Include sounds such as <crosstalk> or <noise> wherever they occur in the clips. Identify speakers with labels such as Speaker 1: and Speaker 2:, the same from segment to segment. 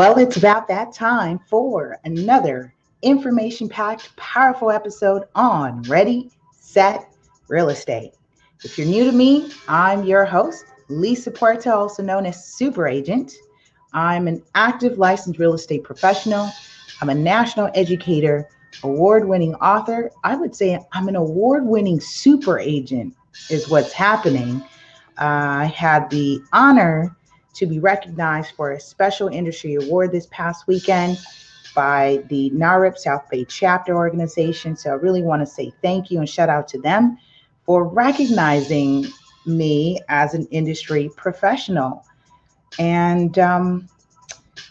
Speaker 1: Well, it's about that time for another information packed, powerful episode on Ready, Set, Real Estate. If you're new to me, I'm your host, Lisa Puerto, also known as Super Agent. I'm an active licensed real estate professional. I'm a national educator, award winning author. I would say I'm an award winning super agent, is what's happening. Uh, I had the honor to be recognized for a special industry award this past weekend by the NAHREP South Bay chapter organization. So I really want to say thank you and shout out to them for recognizing me as an industry professional. And um,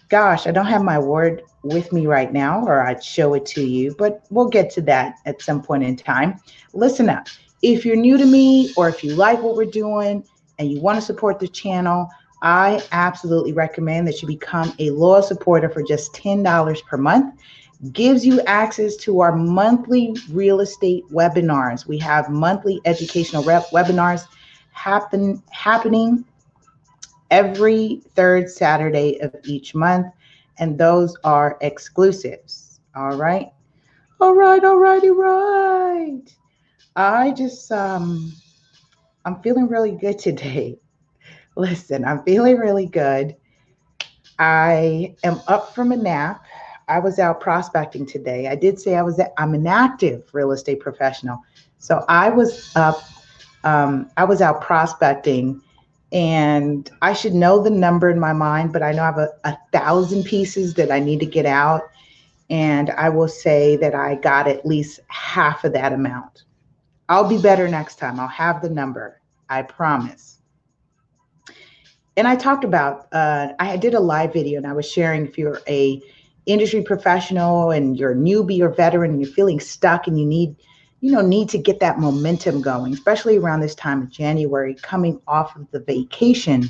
Speaker 1: gosh, I don't have my award with me right now, or I'd show it to you, but we'll get to that at some point in time. Listen up. If you're new to me, or if you like what we're doing and you want to support the channel, I absolutely recommend that you become a loyal supporter for just $10 per month. Gives you access to our monthly real estate webinars. We have monthly educational rep webinars happen happening every third Saturday of each month, and those are exclusives. All right. All right, all righty, right. I just um I'm feeling really good <laughs> today. Listen, I'm feeling really good. I am up from a nap. I was out prospecting today. I did say I was I'm an active real estate professional. So I was up um, I was out prospecting and I should know the number in my mind, but I know I have a, a thousand pieces that I need to get out. And I will say that I got at least half of that amount. I'll be better next time. I'll have the number. I promise and I talked about uh, I did a live video and I was sharing if you're a industry professional and you're a newbie or veteran and you're feeling stuck and you need you know need to get that momentum going especially around this time of January coming off of the vacation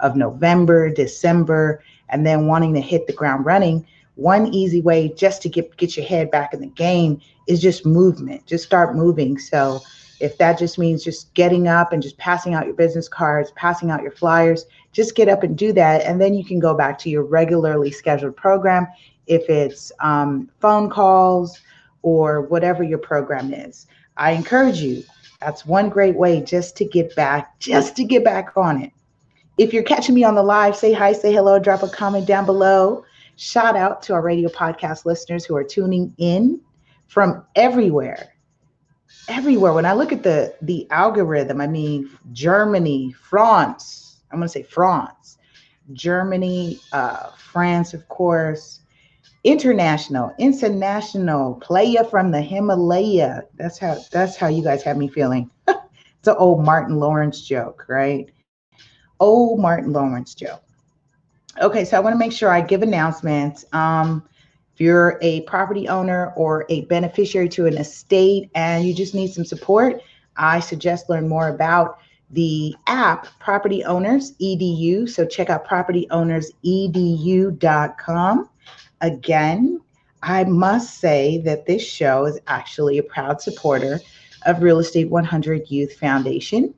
Speaker 1: of November December and then wanting to hit the ground running one easy way just to get get your head back in the game is just movement just start moving. So if that just means just getting up and just passing out your business cards, passing out your flyers, just get up and do that. And then you can go back to your regularly scheduled program if it's um, phone calls or whatever your program is. I encourage you. That's one great way just to get back, just to get back on it. If you're catching me on the live, say hi, say hello, drop a comment down below. Shout out to our radio podcast listeners who are tuning in from everywhere everywhere. When I look at the the algorithm, I mean Germany, France. I'm going to say France, Germany, uh, France, of course. International, international player from the Himalaya. That's how that's how you guys have me feeling. <laughs> it's an old Martin Lawrence joke, right? Old Martin Lawrence joke. Okay, so I want to make sure I give announcements. Um, if you're a property owner or a beneficiary to an estate and you just need some support, I suggest learn more about the app Property Owners EDU. So check out propertyownersedu.com. Again, I must say that this show is actually a proud supporter of Real Estate 100 Youth Foundation.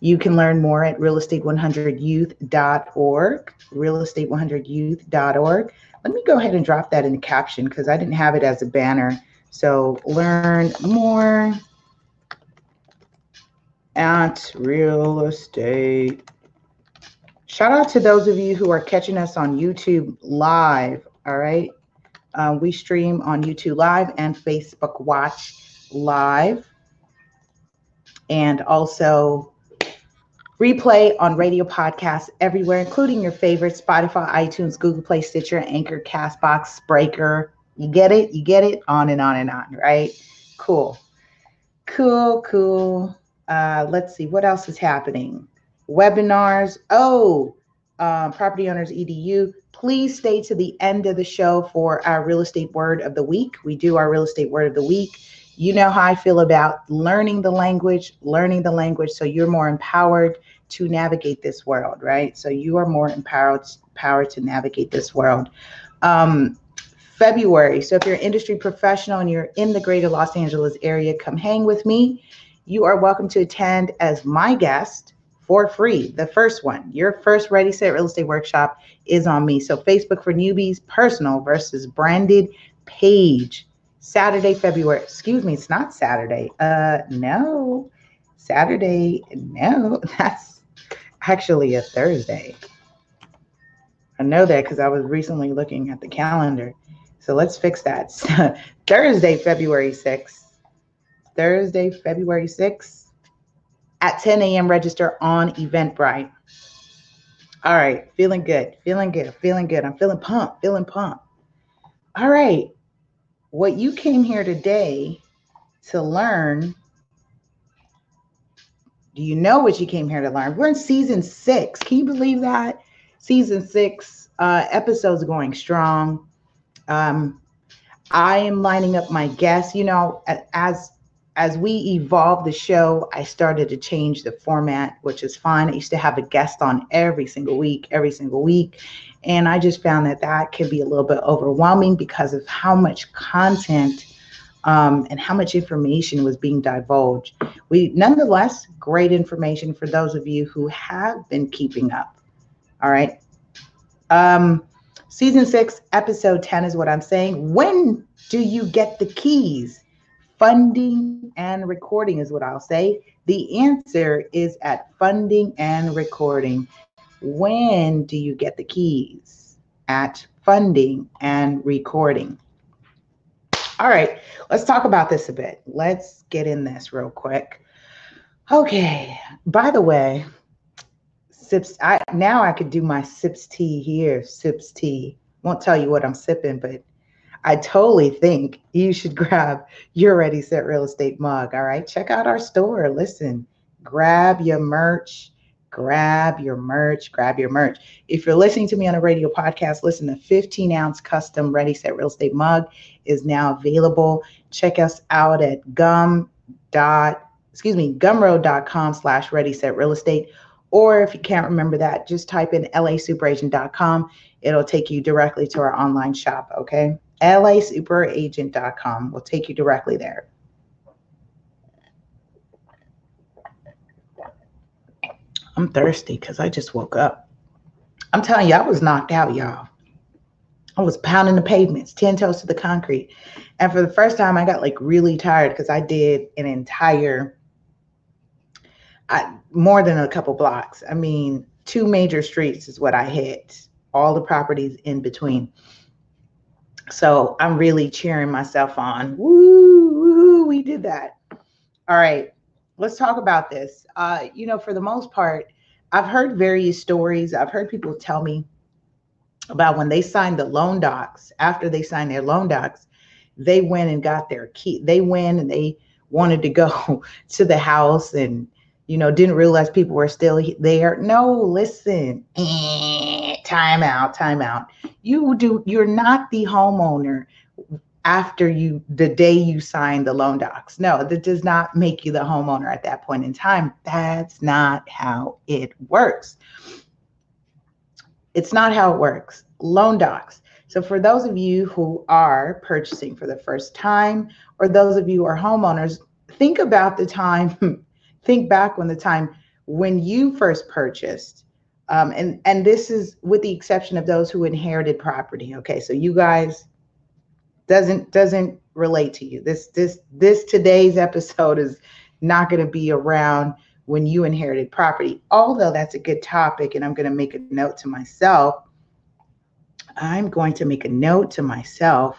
Speaker 1: You can learn more at realestate100youth.org, realestate100youth.org. Let me go ahead and drop that in the caption because I didn't have it as a banner. So learn more at real estate. Shout out to those of you who are catching us on YouTube live. All right. Uh, we stream on YouTube live and Facebook Watch live. And also Replay on radio podcasts everywhere, including your favorite Spotify, iTunes, Google Play, Stitcher, Anchor, Castbox, Breaker. You get it? You get it? On and on and on, right? Cool. Cool, cool. Uh, let's see, what else is happening? Webinars. Oh, uh, Property Owners EDU. Please stay to the end of the show for our real estate word of the week. We do our real estate word of the week. You know how I feel about learning the language, learning the language so you're more empowered to navigate this world, right? So you are more empowered, empowered to navigate this world. Um, February. So if you're an industry professional and you're in the greater Los Angeles area, come hang with me. You are welcome to attend as my guest for free. The first one, your first Ready Set Real Estate Workshop is on me. So, Facebook for newbies, personal versus branded page. Saturday, February. Excuse me, it's not Saturday. Uh, no, Saturday. No, <laughs> that's actually a Thursday. I know that because I was recently looking at the calendar. So let's fix that. <laughs> Thursday, February 6th. Thursday, February 6th at 10 a.m. Register on Eventbrite. All right, feeling good, feeling good, feeling good. I'm feeling pumped, feeling pumped. All right, what you came here today to learn. Do you know what you came here to learn? We're in season six. Can you believe that? Season six uh, episodes going strong. Um, I am lining up my guests. You know, as as we evolved the show, I started to change the format, which is fine. I used to have a guest on every single week, every single week. And I just found that that can be a little bit overwhelming because of how much content um, and how much information was being divulged. We, nonetheless, great information for those of you who have been keeping up. All right. Um, season six, episode 10 is what I'm saying. When do you get the keys? Funding and recording is what I'll say. The answer is at funding and recording. When do you get the keys? At funding and recording. All right, let's talk about this a bit. Let's get in this real quick. Okay, by the way, sips, I now I could do my sips tea here, sips tea. Won't tell you what I'm sipping, but I totally think you should <laughs> grab your Ready Set Real Estate mug. All right. Check out our store. Listen, grab your merch. Grab your merch. Grab your merch. If you're listening to me on a radio podcast, listen, the 15 ounce custom Ready Set Real Estate mug is now available. Check us out at gum dot excuse me gumroad.com slash ready set real estate or if you can't remember that just type in lasuperagent.com it'll take you directly to our online shop okay LASuperagent.com will take you directly there. I'm thirsty because I just woke up. I'm telling you, I was knocked out, y'all. I was pounding the pavements, 10 toes to the concrete. And for the first time, I got like really tired because I did an entire, I, more than a couple blocks. I mean, two major streets is what I hit, all the properties in between. So I'm really cheering myself on. Woo, woo, we did that. All right, let's talk about this. Uh, you know, for the most part, I've heard various stories. I've heard people tell me about when they signed the loan docs, after they signed their loan docs, they went and got their key. They went and they wanted to go <laughs> to the house and, you know, didn't realize people were still there. No, listen. Time out, time out. You do you're not the homeowner after you the day you sign the loan docs. No, that does not make you the homeowner at that point in time. That's not how it works. It's not how it works. Loan docs. So for those of you who are purchasing for the first time or those of you who are homeowners, think about the time <laughs> think back when the time when you first purchased um, and and this is with the exception of those who inherited property. Okay, so you guys doesn't doesn't relate to you. This this this today's episode is not going to be around when you inherited property. Although that's a good topic, and I'm going to make a note to myself. I'm going to make a note to myself.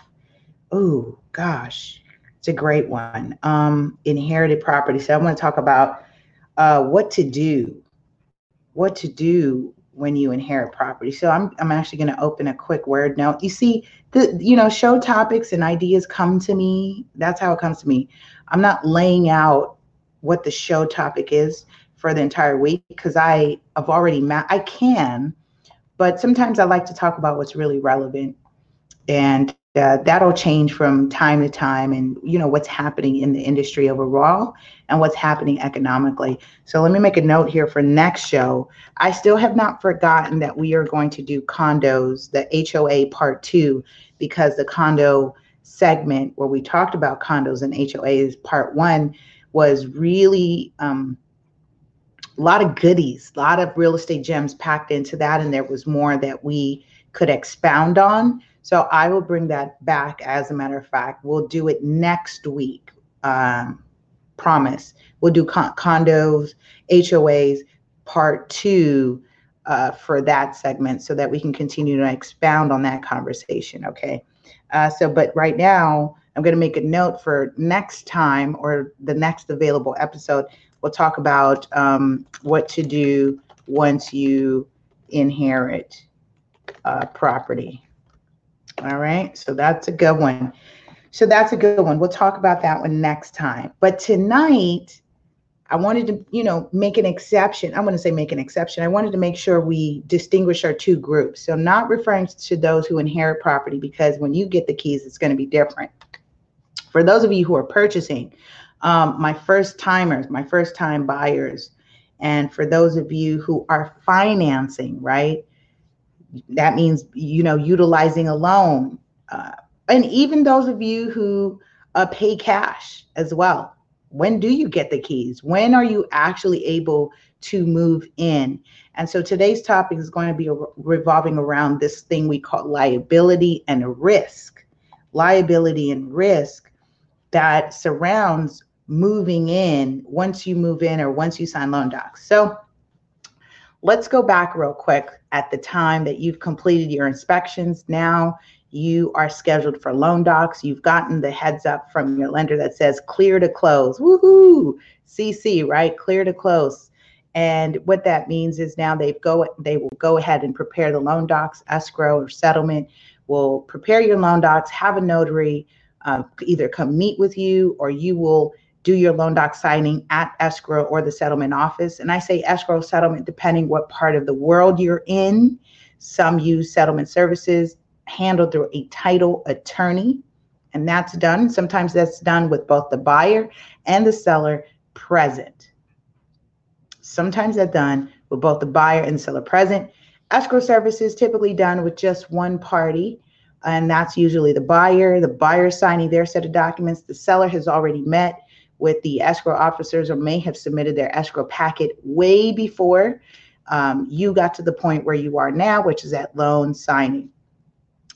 Speaker 1: Oh gosh, it's a great one. Um, inherited property. So I want to talk about uh, what to do what to do when you inherit property. So I'm I'm actually going to open a quick word note. You see, the you know, show topics and ideas come to me. That's how it comes to me. I'm not laying out what the show topic is for the entire week because I have already ma- I can, but sometimes I like to talk about what's really relevant and uh, that'll change from time to time and you know what's happening in the industry overall and what's happening economically so let me make a note here for next show i still have not forgotten that we are going to do condos the hoa part two because the condo segment where we talked about condos and hoas part one was really um, a lot of goodies, a lot of real estate gems packed into that, and there was more that we could expound on. So I will bring that back. As a matter of fact, we'll do it next week. Um, promise. We'll do con- condos, HOAs, part two uh, for that segment, so that we can continue to expound on that conversation. Okay. Uh, so, but right now, I'm going to make a note for next time or the next available episode. We'll talk about um, what to do once you inherit uh, property. All right, so that's a good one. So that's a good one. We'll talk about that one next time. But tonight, I wanted to, you know, make an exception. I'm going to say make an exception. I wanted to make sure we distinguish our two groups. So not referring to those who inherit property because when you get the keys, it's going to be different. For those of you who are purchasing, um, my first timers, my first time buyers, and for those of you who are financing, right? That means, you know, utilizing a loan. Uh, and even those of you who uh, pay cash as well. When do you get the keys? When are you actually able to move in? And so today's topic is going to be revolving around this thing we call liability and risk. Liability and risk that surrounds moving in once you move in or once you sign loan docs. So let's go back real quick at the time that you've completed your inspections. Now you are scheduled for loan docs. You've gotten the heads up from your lender that says clear to close. Woohoo! CC, right? Clear to close. And what that means is now they go they will go ahead and prepare the loan docs, escrow or settlement. Will prepare your loan docs, have a notary uh, either come meet with you or you will do your loan doc signing at escrow or the settlement office. And I say escrow settlement depending what part of the world you're in. Some use settlement services handled through a title attorney, and that's done. Sometimes that's done with both the buyer and the seller present. Sometimes that's done with both the buyer and the seller present. Escrow services typically done with just one party and that's usually the buyer. The buyer signing their set of documents. The seller has already met with the escrow officers or may have submitted their escrow packet way before um, you got to the point where you are now, which is at loan signing.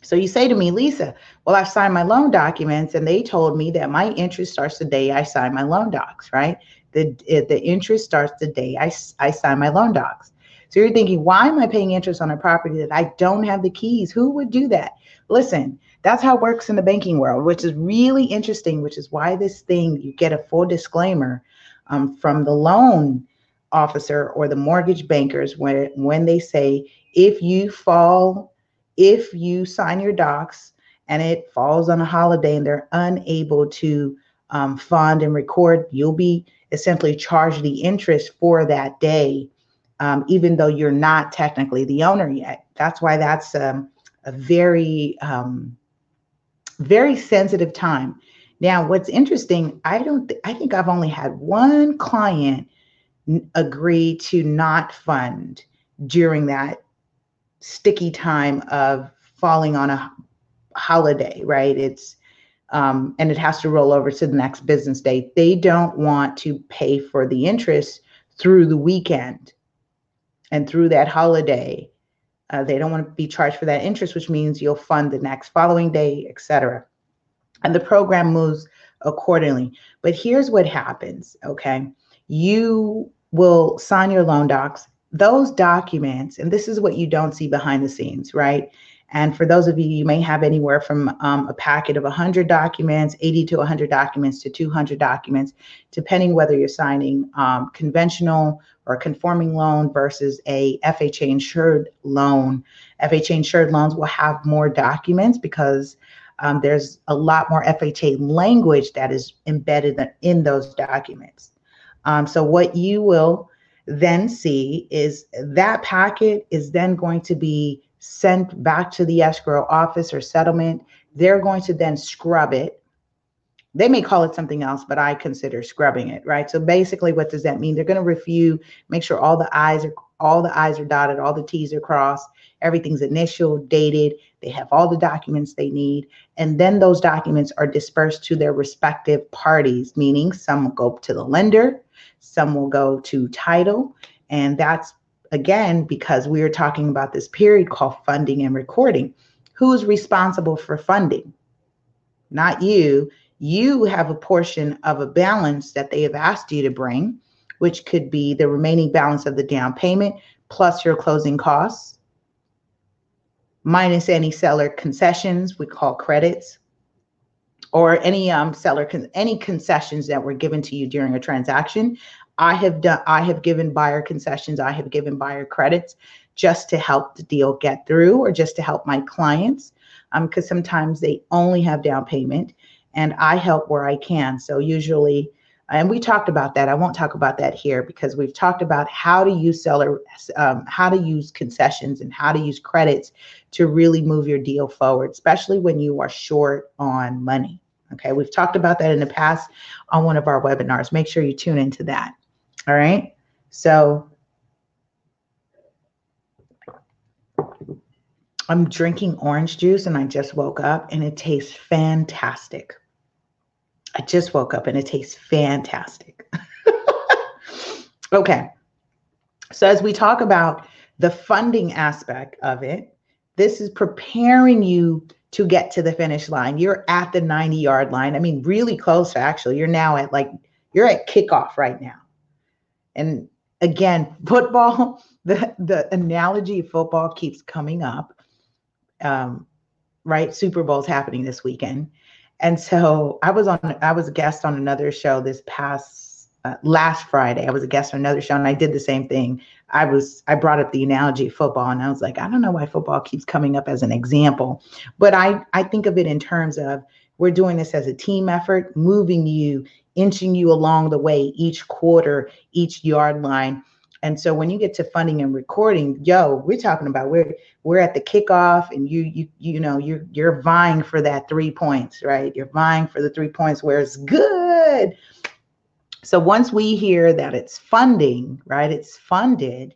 Speaker 1: So you say to me, Lisa, well, I've signed my loan documents and they told me that my interest starts the day I sign my loan docs, right? The, the interest starts the day I, I sign my loan docs. So you're thinking, why am I paying interest on a property that I don't have the keys? Who would do that? Listen, that's how it works in the banking world, which is really interesting, which is why this thing, you get a full disclaimer um, from the loan officer or the mortgage bankers when, when they say, if you fall, if you sign your docs and it falls on a holiday and they're unable to um, fund and record, you'll be essentially charged the interest for that day um, even though you're not technically the owner yet. That's why that's um, a very, um, very sensitive time. Now, what's interesting, I don't, th- I think I've only had one client n- agree to not fund during that sticky time of falling on a holiday, right? It's, um, and it has to roll over to the next business day. They don't want to pay for the interest through the weekend and through that holiday, uh, they don't want to be charged for that interest, which means you'll fund the next following day, etc. And the program moves accordingly. But here's what happens, okay? You will sign your loan docs. Those documents, and this is what you don't see behind the scenes, right? And for those of you, you may have anywhere from um, a packet of 100 documents, 80 to 100 documents to 200 documents, depending whether you're signing um, conventional or conforming loan versus a FHA insured loan. FHA insured loans will have more documents because um, there's a lot more FHA language that is embedded in those documents. Um, so what you will then see is that packet is then going to be sent back to the escrow office or settlement. They're going to then scrub it they may call it something else, but I consider scrubbing it, right? So basically, what does that mean? They're going to review, make sure all the I's are all the I's are dotted, all the T's are crossed, everything's initial, dated, they have all the documents they need, and then those documents are dispersed to their respective parties, meaning some go to the lender, some will go to title. And that's again because we are talking about this period called funding and recording. Who's responsible for funding? Not you. You have a portion of a balance that they have asked you to bring, which could be the remaining balance of the down payment plus your closing costs, minus any seller concessions, we call credits, or any um, seller con- any concessions that were given to you during a transaction. I have done I have given buyer concessions, I have given buyer credits just to help the deal get through or just to help my clients um because sometimes they only have down payment and I help where I can. So usually and we talked about that. I won't talk about that here because we've talked about how to use seller, um, how to use concessions and how to use credits to really move your deal forward, especially when you are short on money. Okay, we've talked about that in the past on one of our webinars. Make sure you tune into that. All right. So I'm drinking orange juice and I just woke up and it tastes fantastic. I just woke up and it tastes fantastic. <laughs> okay. So, as we talk about the funding aspect of it, this is preparing you to get to the finish line. You're at the 90 yard line. I mean, really close, actually. You're now at like, you're at kickoff right now. And again, <laughs> football, the, the analogy of football keeps coming up. Um, right? Super Bowl's happening this weekend. And so I was on, I was a guest on another show this past uh, last Friday. I was a guest on another show and I did the same thing. I was, I brought up the analogy of football and I was like, I don't know why football keeps coming up as an example, but I, I think of it in terms of we're doing this as a team effort, moving you, inching you along the way each quarter, each yard line and so when you get to funding and recording, yo, we're talking about we're we're at the kickoff and you you you know you're you're vying for that three points, right? You're vying for the three points where it's good. So once we hear that it's funding, right? It's funded,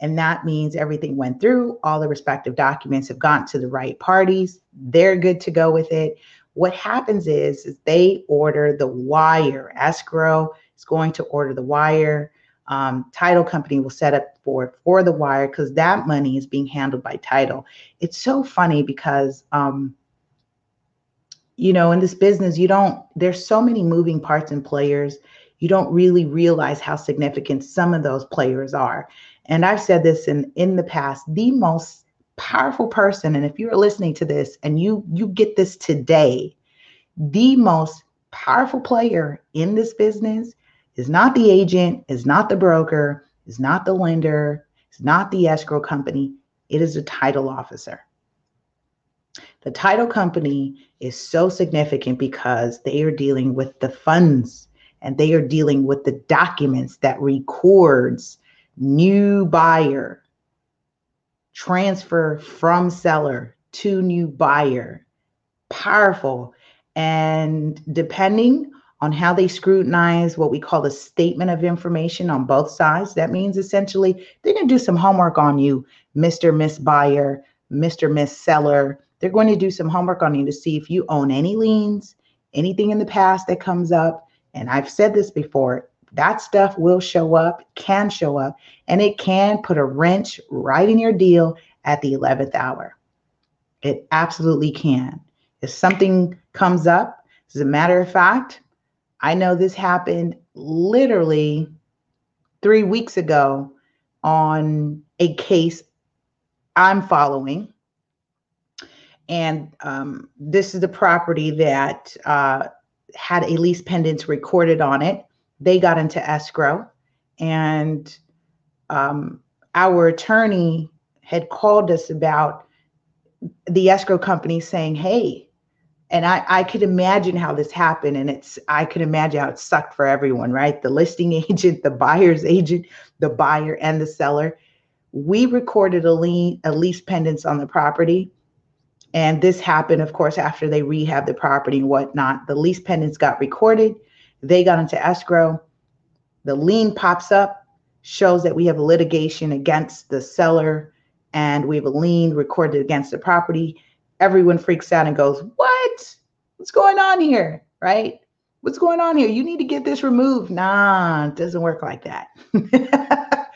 Speaker 1: and that means everything went through, all the respective documents have gone to the right parties, they're good to go with it. What happens is, is they order the wire. Escrow is going to order the wire um, title company will set up for for the wire because that money is being handled by title. It's so funny because um, you know in this business you don't there's so many moving parts and players you don't really realize how significant some of those players are and i've said this in in the past the most powerful person and if you're listening to this and you you get this today the most powerful player in this business is not the agent, is not the broker, is not the lender, is not the escrow company. It is a title officer. The title company is so significant because they are dealing with the funds and they are dealing with the documents that records new buyer, transfer from seller to new buyer. Powerful. And depending on how they scrutinize what we call the statement of information on both sides. That means essentially they're going to do some homework on you, Mr. Miss Buyer, Mr. Miss Seller. They're going to do some homework on you to see if you own any liens, anything in the past that comes up. And I've said this before that stuff will show up, can show up, and it can put a wrench right in your deal at the 11th hour. It absolutely can. If something comes up, as a matter of fact, I know this happened literally three weeks ago on a case I'm following. And um, this is the property that uh, had a lis pendens recorded on it. They got into escrow, and um, our attorney had called us about the escrow company saying, Hey, and I, I could imagine how this happened and it's i could imagine how it sucked for everyone right? The listing <laughs> agent the buyer's agent the buyer and the seller. We recorded a lien a lis pendens on the property and this happened of course after they rehab the property and whatnot the lis pendens got recorded they got into escrow the lien pops up shows that we have a litigation against the seller and we have a lien recorded against the property everyone freaks out and goes, What? What's going on here? Right? What's going on here? You need to get this removed. Nah, it doesn't work like that. <laughs>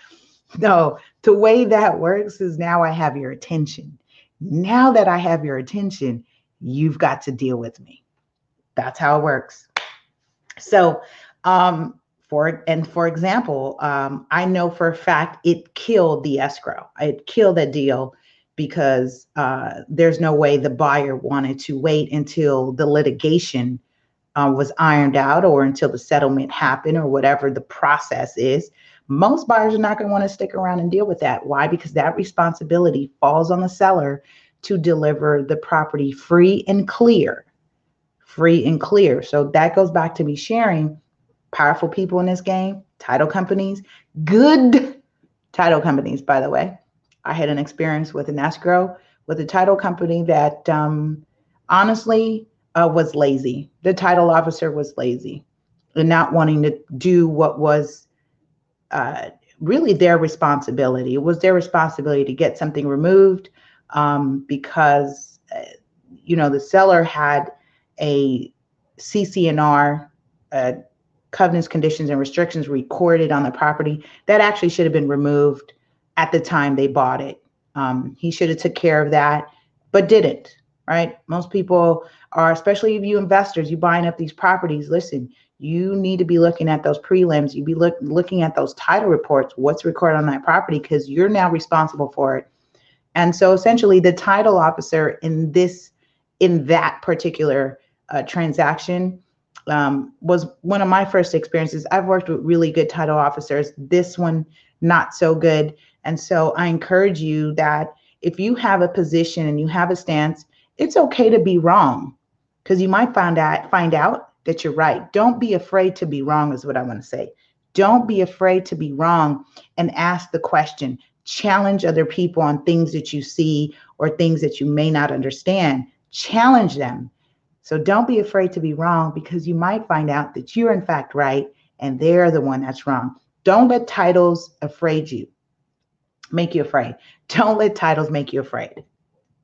Speaker 1: no, the way that works is now I have your attention. Now that I have your attention, you've got to deal with me. That's how it works. So, um, for and for example, um, I know for a fact it killed the escrow. It killed that deal because uh, there's no way the buyer wanted to wait until the litigation uh, was ironed out or until the settlement happened or whatever the process is. Most buyers are not going to want to stick around and deal with that. Why? Because that responsibility falls on the seller to deliver the property free and clear. Free and clear. So that goes back to me sharing powerful people in this game, title companies, good title companies, by the way. I had an experience with an escrow with a title company that um, honestly uh, was lazy. The title officer was lazy and not wanting to do what was uh, really their responsibility. It was their responsibility to get something removed um, because, uh, you know, the seller had a CC&R, uh, covenants, conditions, and restrictions recorded on the property that actually should have been removed at the time they bought it. Um, he should have took care of that, but didn't. Right? Most people are, especially if you investors, you buying up these properties. Listen, you need to be looking at those prelims. You be look, looking at those title reports. What's recorded on that property because you're now responsible for it. And so, essentially, the title officer in this, in that particular uh, transaction, um, was one of my first experiences. I've worked with really good title officers. This one, not so good. And so I encourage you that if you have a position and you have a stance, it's okay to be wrong because you might find out find out that you're right. Don't be afraid to be wrong is what I want to say. Don't be afraid to be wrong and ask the question. Challenge other people on things that you see or things that you may not understand. Challenge them. So don't be afraid to be wrong because you might find out that you're in fact right and they're the one that's wrong. Don't let titles afraid you make you afraid. Don't let titles make you afraid.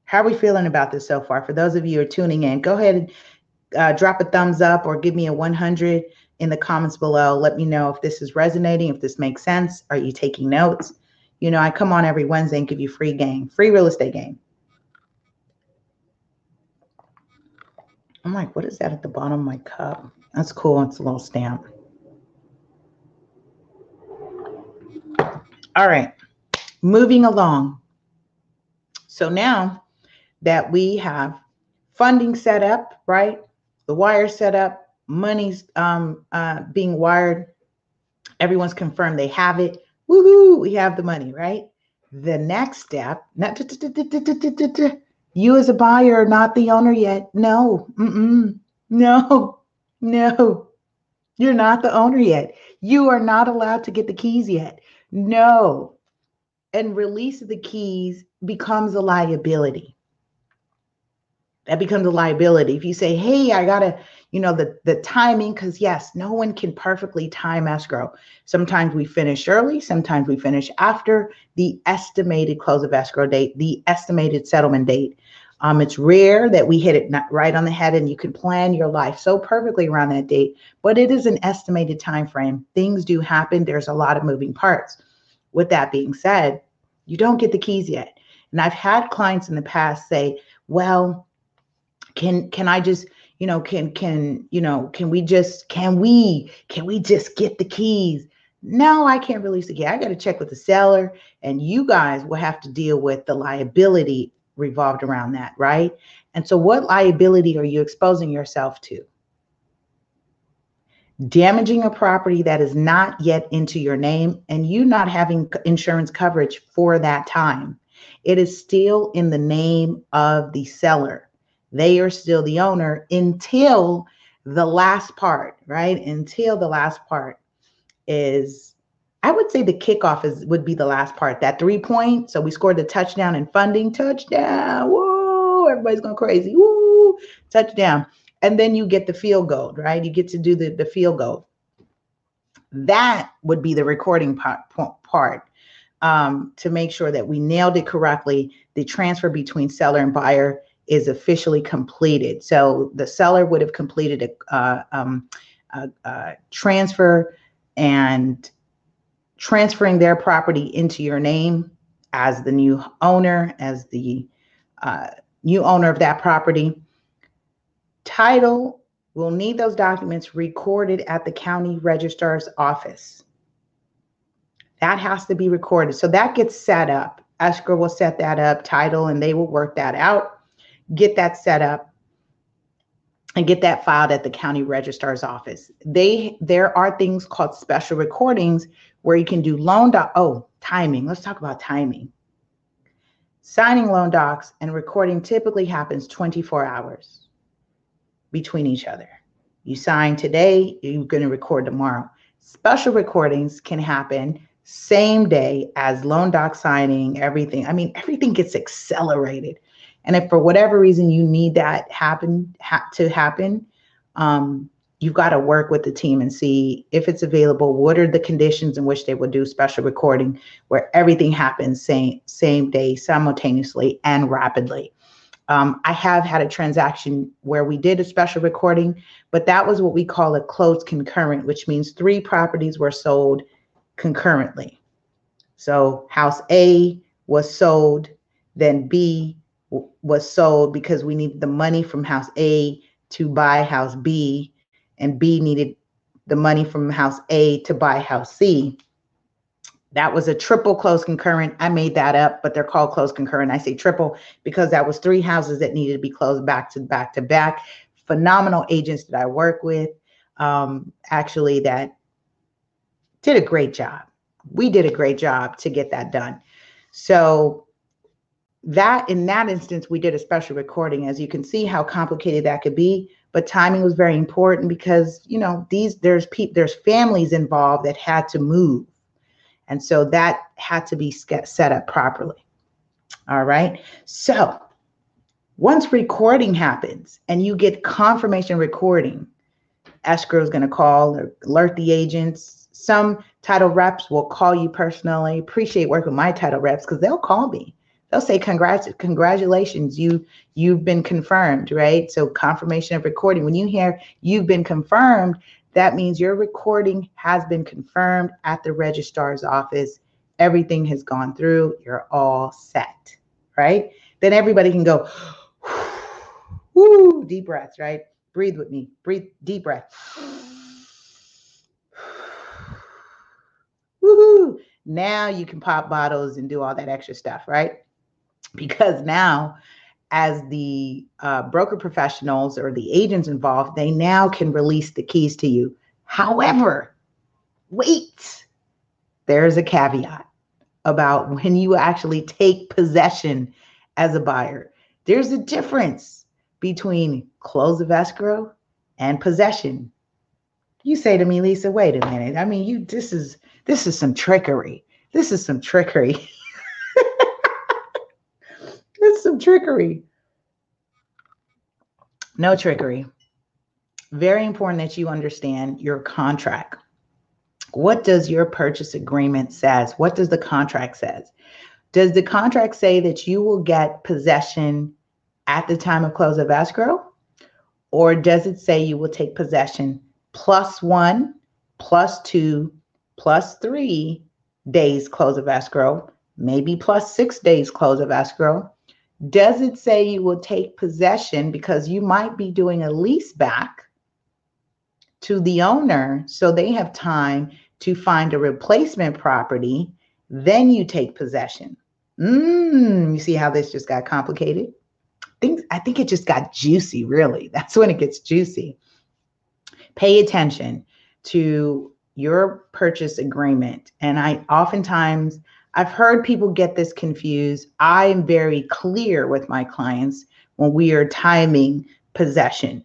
Speaker 1: How are we feeling about this so far? For those of you who are tuning in, go ahead and uh, drop a thumbs up or give me a 100 in the comments below. Let me know if this is resonating, if this makes sense. Are you taking notes? You know, I come on every Wednesday and give you free game, free real estate game. I'm like, what is that at the bottom of my cup? That's cool. It's a little stamp. All right moving along. So now that we have funding set up, right? The wire set up, money's um, uh, being wired, everyone's confirmed they have it. Woohoo, we have the money, right? The next step, not you as a buyer are not the owner yet. No, mm-mm, no, <laughs> no. You're not the owner yet. You are not allowed to get the keys yet. No, and release of the keys becomes a liability. That becomes a liability. If you say, hey, I gotta, you know, the the timing, because yes, no one can perfectly time escrow. Sometimes we finish early, sometimes we finish after the estimated close of escrow date, the estimated settlement date. Um, it's rare that we hit it right on the head and you can plan your life so perfectly around that date, but it is an estimated time frame. Things do happen. There's a lot of moving parts. With that being said, you don't get the keys yet. And I've had clients in the past say, well, can can I just, you know, can can, you know, can we just can we can we just get the keys? No, I can't release the key. I got to check with the seller and you guys will have to deal with the liability revolved around that, right? And so what liability are you exposing yourself to? damaging a property that is not yet into your name and you not having insurance coverage for that time. It is still in the name of the seller. They are still the owner until the last part, right? Until the last part is I would say the kickoff is would be the last part. That three point. So we scored the touchdown and funding touchdown. Whoa, everybody's going crazy. Woo, touchdown and then you get the field goal, right? You get to do the, the field goal. That would be the recording part, part um, to make sure that we nailed it correctly. The transfer between seller and buyer is officially completed. So the seller would have completed a, uh, um, a, a transfer and transferring their property into your name as the new owner, as the uh, new owner of that property. Title will need those documents recorded at the county registrar's office. That has to be recorded. So that gets set up. Escrow will set that up, title, and they will work that out, get that set up, and get that filed at the county registrar's office. They there are things called special recordings where you can do loan doc. Oh, timing. Let's talk about timing. Signing loan docs and recording typically happens 24 hours between each other. You sign today, you're going to record tomorrow. Special recordings can happen same day as loan doc signing, everything. I mean, everything gets accelerated. And if for whatever reason you need that happen ha- to happen, um, you've got to work with the team and see if it's available. What are the conditions in which they will do special recording, where everything happens same same day, simultaneously, and rapidly. Um, I have had a transaction where we did a special recording, but that was what we call a closed concurrent, which means three properties were sold concurrently. So house A was sold, then B was sold because we needed the money from house A to buy house B, and B needed the money from house A to buy house C. That was a triple close concurrent. I made that up, but they're called close concurrent. I say triple because that was three houses that needed to be closed back to back to back. Phenomenal agents that I work with, um, actually, that did a great job. We did a great job to get that done. So that in that instance, we did a special recording. As you can see, how complicated that could be. But timing was very important because you know these there's people there's families involved that had to move and so that had to be set up properly. All right. So once recording happens and you get confirmation recording, escrow is going to call or alert the agents. Some title reps will call you personally. Appreciate working with my title reps because they'll call me. They'll say, Congrats, congratulations, you you've been confirmed, right? So confirmation of recording. When you hear you've been confirmed, that means your recording has been confirmed at the registrar's office. Everything has gone through. You're all set, right? Then everybody can go, <sighs> whoo, deep breaths, right? Breathe with me. Breathe, deep breath. <sighs> Woohoo! Now you can pop bottles and do all that extra stuff, right? Because now as the uh, broker professionals or the agents involved, they now can release the keys to you. However, wait, there's a caveat about when you actually take possession as a buyer. There's a difference between close of escrow and possession. You say to me, Lisa, wait a minute. I mean, you this is this is some trickery. This is some trickery. <laughs> It's some trickery. No trickery. Very important that you understand your contract. What does your purchase agreement says? What does the contract says? Does the contract say that you will get possession at the time of close of escrow? Or does it say you will take possession plus one, plus two, plus three days close of escrow, maybe plus six days close of escrow, does it say you will take possession because you might be doing a lease back to the owner so they have time to find a replacement property? Then you take possession. Mm, you see how this just got complicated? Things, I think it just got juicy, really. <laughs> That's when it gets juicy. Pay attention to your purchase agreement. And I oftentimes I've heard people get this confused. I'm very clear with my clients when we are timing possession.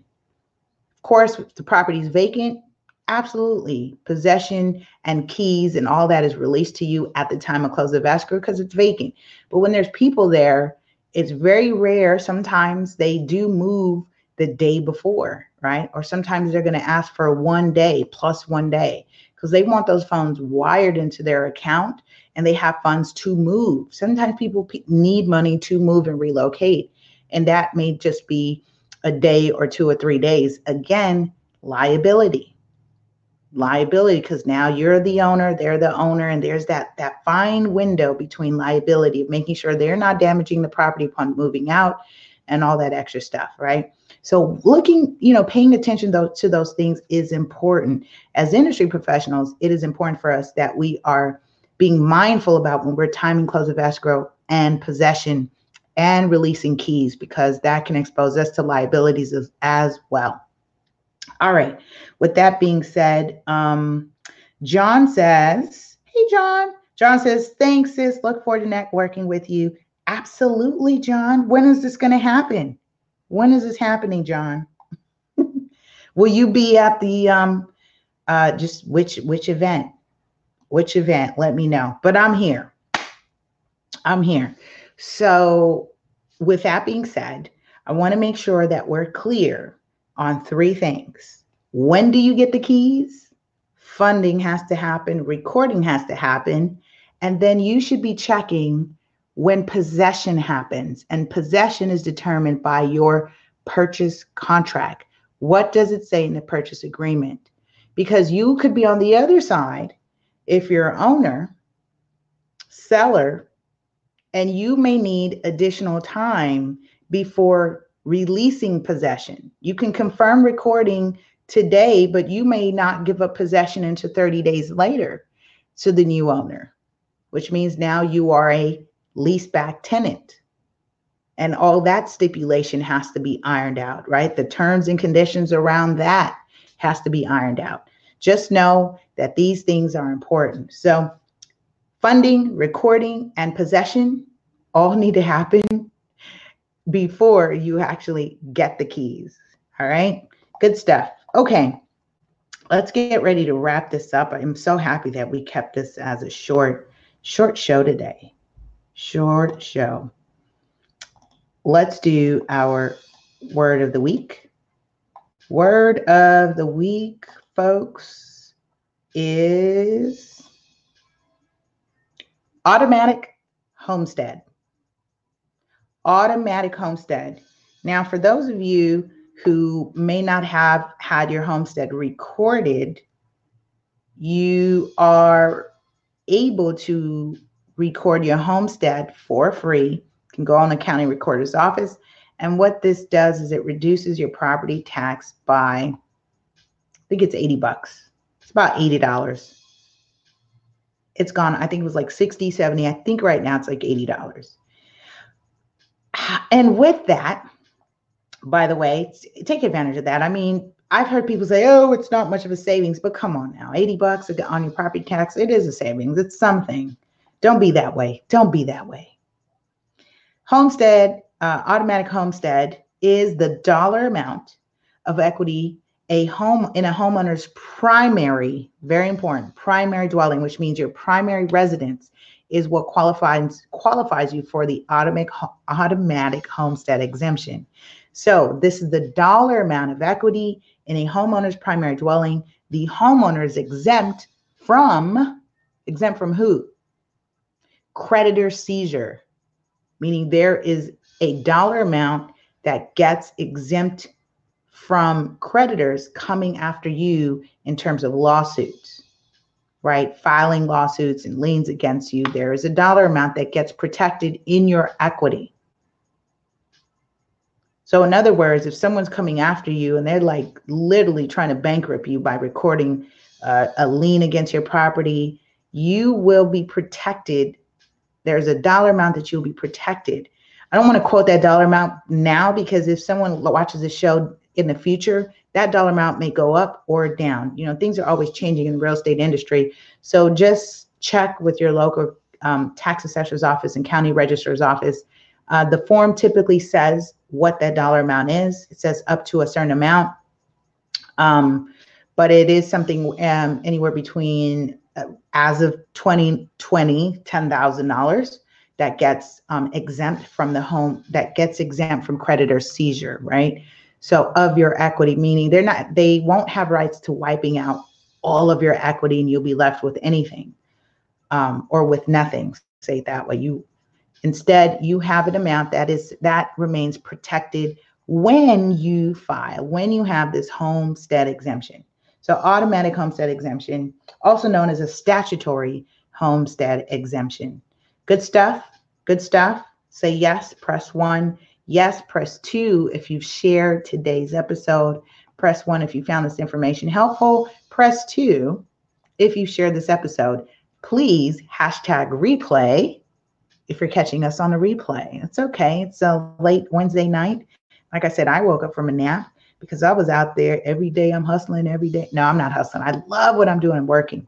Speaker 1: Of course, if the property is vacant, absolutely. Possession and keys and all that is released to you at the time of close of escrow because it's vacant. But when there's people there, it's very rare. Sometimes they do move the day before, right? Or sometimes they're going to ask for one day plus one day because they want those funds wired into their account and they have funds to move. Sometimes people need money to move and relocate. and that may just be a day or two or three days. Again, liability. Liability, because now you're the owner, they're the owner, and there's that that fine window between liability making sure they're not damaging the property upon moving out and all that extra stuff, right? So looking, you know, paying attention though to those things is important. As industry professionals, it is important for us that we are being mindful about when we're timing close of escrow and possession and releasing keys because that can expose us to liabilities as, as well. All right. With that being said, um, John says, Hey, John. John says, Thanks, sis. Look forward to networking with you. Absolutely, John. When is this going to happen? When is this happening, John? <laughs> Will you be at the um uh just which which event? Which event? Let me know. But I'm here. I'm here. So, with that being said, I want to make sure that we're clear on three things. When do you get the keys? Funding has to happen, recording has to happen, and then you should be checking when possession happens. And possession is determined by your purchase contract. What does it say in the purchase agreement? Because you could be on the other side if you're an owner, seller, and you may need additional time before releasing possession. You can confirm recording today, but you may not give up possession until 30 days later to the new owner, which means now you are a lease back tenant. And all that stipulation has to be ironed out, right? The terms and conditions around that has to be ironed out. Just know that these things are important. So, funding, recording, and possession all need to happen before you actually get the keys. All right. Good stuff. Okay. Let's get ready to wrap this up. I'm so happy that we kept this as a short, short show today. Short show. Let's do our word of the week. Word of the week, folks, is automatic homestead automatic homestead. Now, for those of you who may not have had your homestead recorded, you are able to record your homestead for free. You can go on the county recorder's office. And what this does is it reduces your property tax by, I think it's 80 bucks. About $80. It's gone, I think it was like 60, 70. I think right now it's like $80 and with that, by the way, take advantage of that. I mean, I've heard people say, "Oh, it's not much of a savings," but come on now, eighty bucks on your property tax, it is a savings. It's something. Don't be that way. Don't be that way. Homestead, uh, automatic homestead, is the dollar amount of equity a home in a homeowner's primary, very important, primary dwelling, which means your primary residence is what qualifies qualifies you for the automatic automatic homestead exemption. So this is the dollar amount of equity in a homeowner's primary dwelling. The homeowner is exempt from exempt from who? Creditor seizure, meaning there is a dollar amount that gets exempt from creditors coming after you in terms of lawsuits right? Filing lawsuits and liens against you, there is a dollar amount that gets protected in your equity. So, in other words, if someone's coming after you and they're like literally trying to bankrupt you by recording uh, a lien against your property, you will be protected. There's a dollar amount that you'll be protected. I don't want to quote that dollar amount now because if someone watches the show in the future, that dollar amount may go up or down. You know, things are always changing in the real estate industry. So just check with your local um, tax assessor's office and county registrar's office. Uh, the form typically says what that dollar amount is. It says up to a certain amount. Um, but it is something um, anywhere between, uh, as of 2020, $10,000 that gets um, exempt from the home, that gets exempt from creditor seizure, right? So of your equity, meaning they're not, they won't have rights to wiping out all of your equity and you'll be left with anything um, or with nothing. Say that way. You, Instead, you have an amount that is that remains protected when you file, when you have this homestead exemption. So automatic homestead exemption, also known as a statutory homestead exemption. Good stuff? Good stuff? Say yes, press one. Yes, press two if you've shared today's episode. Press one if you found this information helpful. Press two if you shared this episode. Please hashtag replay if you're catching us on the replay. It's okay. It's a late Wednesday night. Like I said, I woke up from a nap because I was out there every day. I'm hustling every day. No, I'm not hustling. I love what I'm doing, I'm working.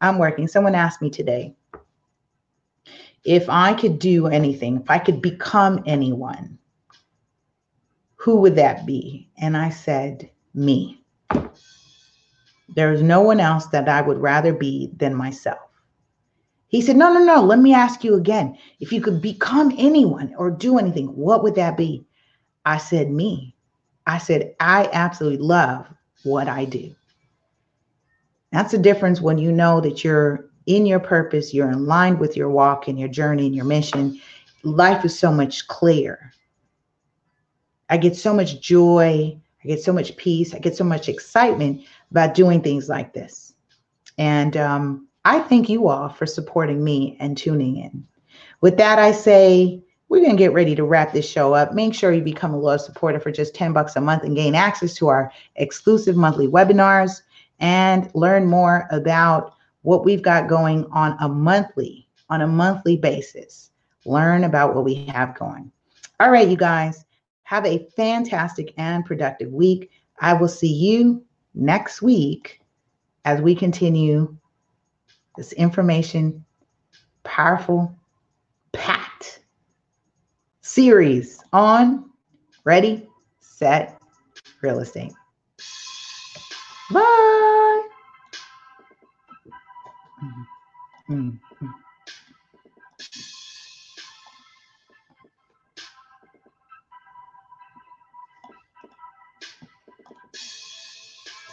Speaker 1: I'm working. Someone asked me today if I could do anything, if I could become anyone, who would that be? And I said, me. There is no one else that I would rather be than myself. He said, No, no, no. Let me ask you again. If you could become anyone or do anything, what would that be? I said, Me. I said, I absolutely love what I do. That's the difference when you know that you're in your purpose, you're in line with your walk and your journey and your mission. Life is so much clearer. I get so much joy. I get so much peace. I get so much excitement about doing things like this. And um, I thank you all for supporting me and tuning in. With that, I say we're going to get ready to wrap this show up. Make sure you become a loyal supporter for just 10 bucks a month and gain access to our exclusive monthly webinars and learn more about what we've got going on a monthly on a monthly basis. Learn about what we have going. All right, you guys, have a fantastic and productive week. I will see you next week as we continue this information powerful packed series on ready set real estate bye 嗯嗯。